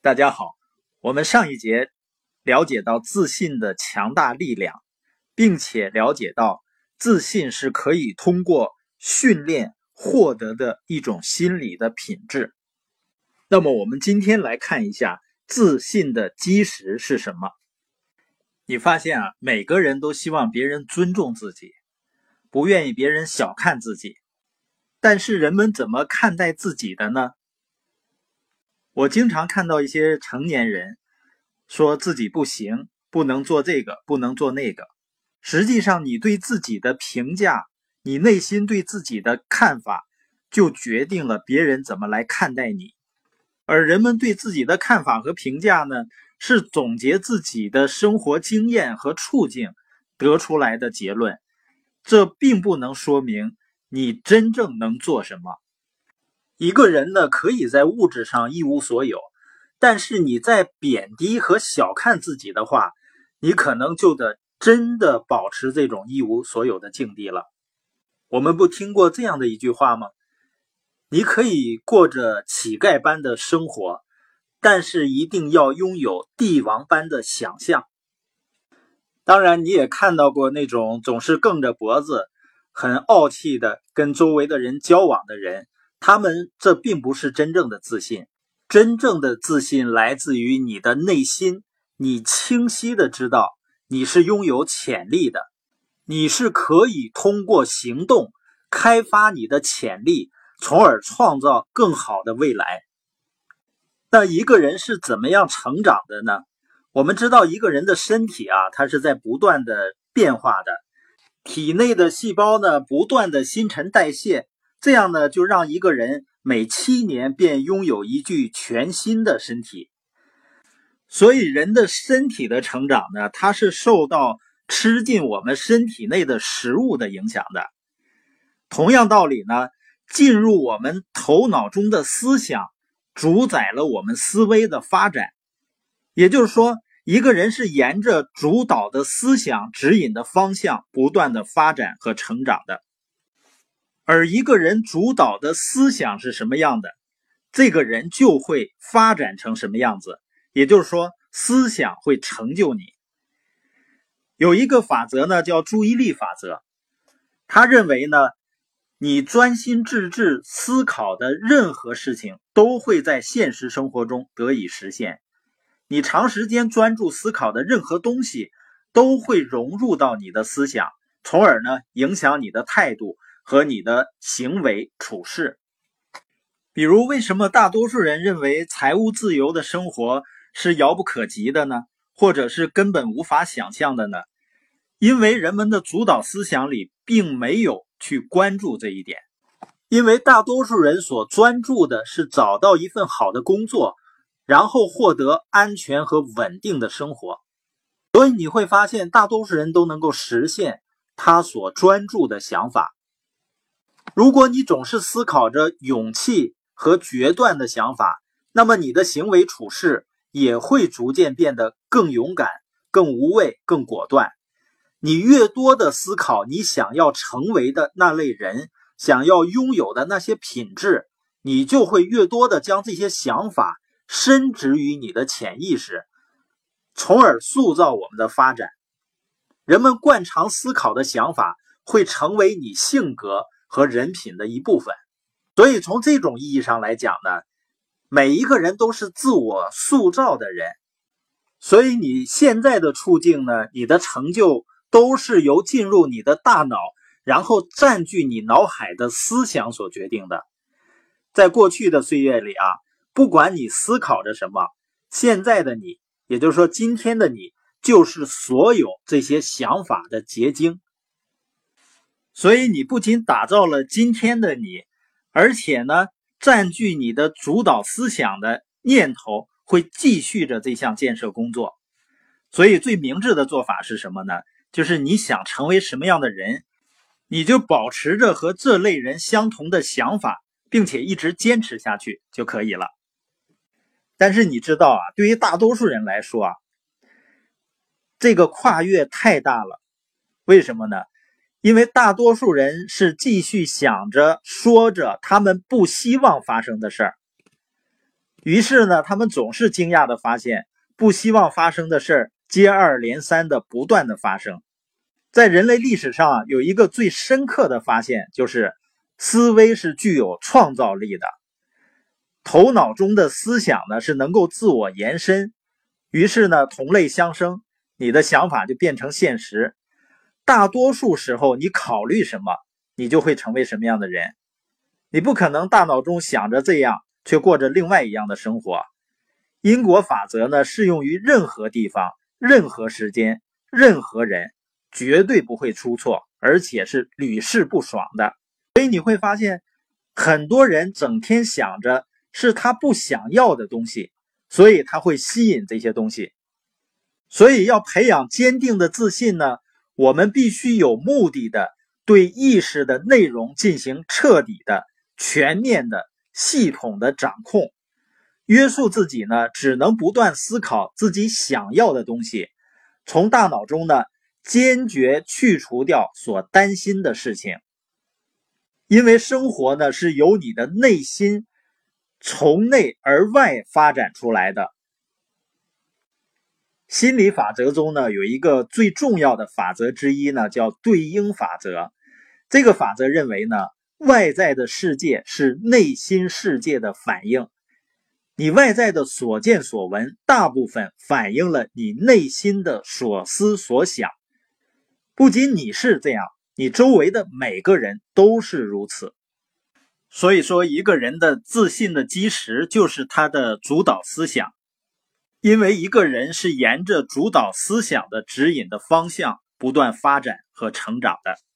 大家好，我们上一节了解到自信的强大力量，并且了解到自信是可以通过训练获得的一种心理的品质。那么，我们今天来看一下自信的基石是什么？你发现啊，每个人都希望别人尊重自己，不愿意别人小看自己。但是，人们怎么看待自己的呢？我经常看到一些成年人说自己不行，不能做这个，不能做那个。实际上，你对自己的评价，你内心对自己的看法，就决定了别人怎么来看待你。而人们对自己的看法和评价呢，是总结自己的生活经验和处境得出来的结论。这并不能说明你真正能做什么。一个人呢，可以在物质上一无所有，但是你在贬低和小看自己的话，你可能就得真的保持这种一无所有的境地了。我们不听过这样的一句话吗？你可以过着乞丐般的生活，但是一定要拥有帝王般的想象。当然，你也看到过那种总是梗着脖子、很傲气的跟周围的人交往的人。他们这并不是真正的自信，真正的自信来自于你的内心，你清晰的知道你是拥有潜力的，你是可以通过行动开发你的潜力，从而创造更好的未来。那一个人是怎么样成长的呢？我们知道一个人的身体啊，它是在不断的变化的，体内的细胞呢，不断的新陈代谢。这样呢，就让一个人每七年便拥有一具全新的身体。所以，人的身体的成长呢，它是受到吃进我们身体内的食物的影响的。同样道理呢，进入我们头脑中的思想，主宰了我们思维的发展。也就是说，一个人是沿着主导的思想指引的方向，不断的发展和成长的。而一个人主导的思想是什么样的，这个人就会发展成什么样子。也就是说，思想会成就你。有一个法则呢，叫注意力法则。他认为呢，你专心致志思考的任何事情，都会在现实生活中得以实现。你长时间专注思考的任何东西，都会融入到你的思想，从而呢，影响你的态度。和你的行为处事，比如为什么大多数人认为财务自由的生活是遥不可及的呢？或者是根本无法想象的呢？因为人们的主导思想里并没有去关注这一点，因为大多数人所专注的是找到一份好的工作，然后获得安全和稳定的生活，所以你会发现大多数人都能够实现他所专注的想法。如果你总是思考着勇气和决断的想法，那么你的行为处事也会逐渐变得更勇敢、更无畏、更果断。你越多的思考你想要成为的那类人，想要拥有的那些品质，你就会越多的将这些想法深植于你的潜意识，从而塑造我们的发展。人们惯常思考的想法会成为你性格。和人品的一部分，所以从这种意义上来讲呢，每一个人都是自我塑造的人，所以你现在的处境呢，你的成就都是由进入你的大脑，然后占据你脑海的思想所决定的。在过去的岁月里啊，不管你思考着什么，现在的你，也就是说今天的你，就是所有这些想法的结晶。所以你不仅打造了今天的你，而且呢，占据你的主导思想的念头会继续着这项建设工作。所以最明智的做法是什么呢？就是你想成为什么样的人，你就保持着和这类人相同的想法，并且一直坚持下去就可以了。但是你知道啊，对于大多数人来说啊，这个跨越太大了。为什么呢？因为大多数人是继续想着、说着他们不希望发生的事儿，于是呢，他们总是惊讶的发现，不希望发生的事儿接二连三的不断的发生。在人类历史上，有一个最深刻的发现，就是思维是具有创造力的，头脑中的思想呢是能够自我延伸，于是呢，同类相生，你的想法就变成现实。大多数时候，你考虑什么，你就会成为什么样的人。你不可能大脑中想着这样，却过着另外一样的生活。因果法则呢，适用于任何地方、任何时间、任何人。绝对不会出错，而且是屡试不爽的。所以你会发现，很多人整天想着是他不想要的东西，所以他会吸引这些东西。所以要培养坚定的自信呢，我们必须有目的的对意识的内容进行彻底的、全面的、系统的掌控。约束自己呢，只能不断思考自己想要的东西，从大脑中呢。坚决去除掉所担心的事情，因为生活呢是由你的内心从内而外发展出来的。心理法则中呢有一个最重要的法则之一呢，叫对应法则。这个法则认为呢，外在的世界是内心世界的反应，你外在的所见所闻，大部分反映了你内心的所思所想。不仅你是这样，你周围的每个人都是如此。所以说，一个人的自信的基石就是他的主导思想，因为一个人是沿着主导思想的指引的方向不断发展和成长的。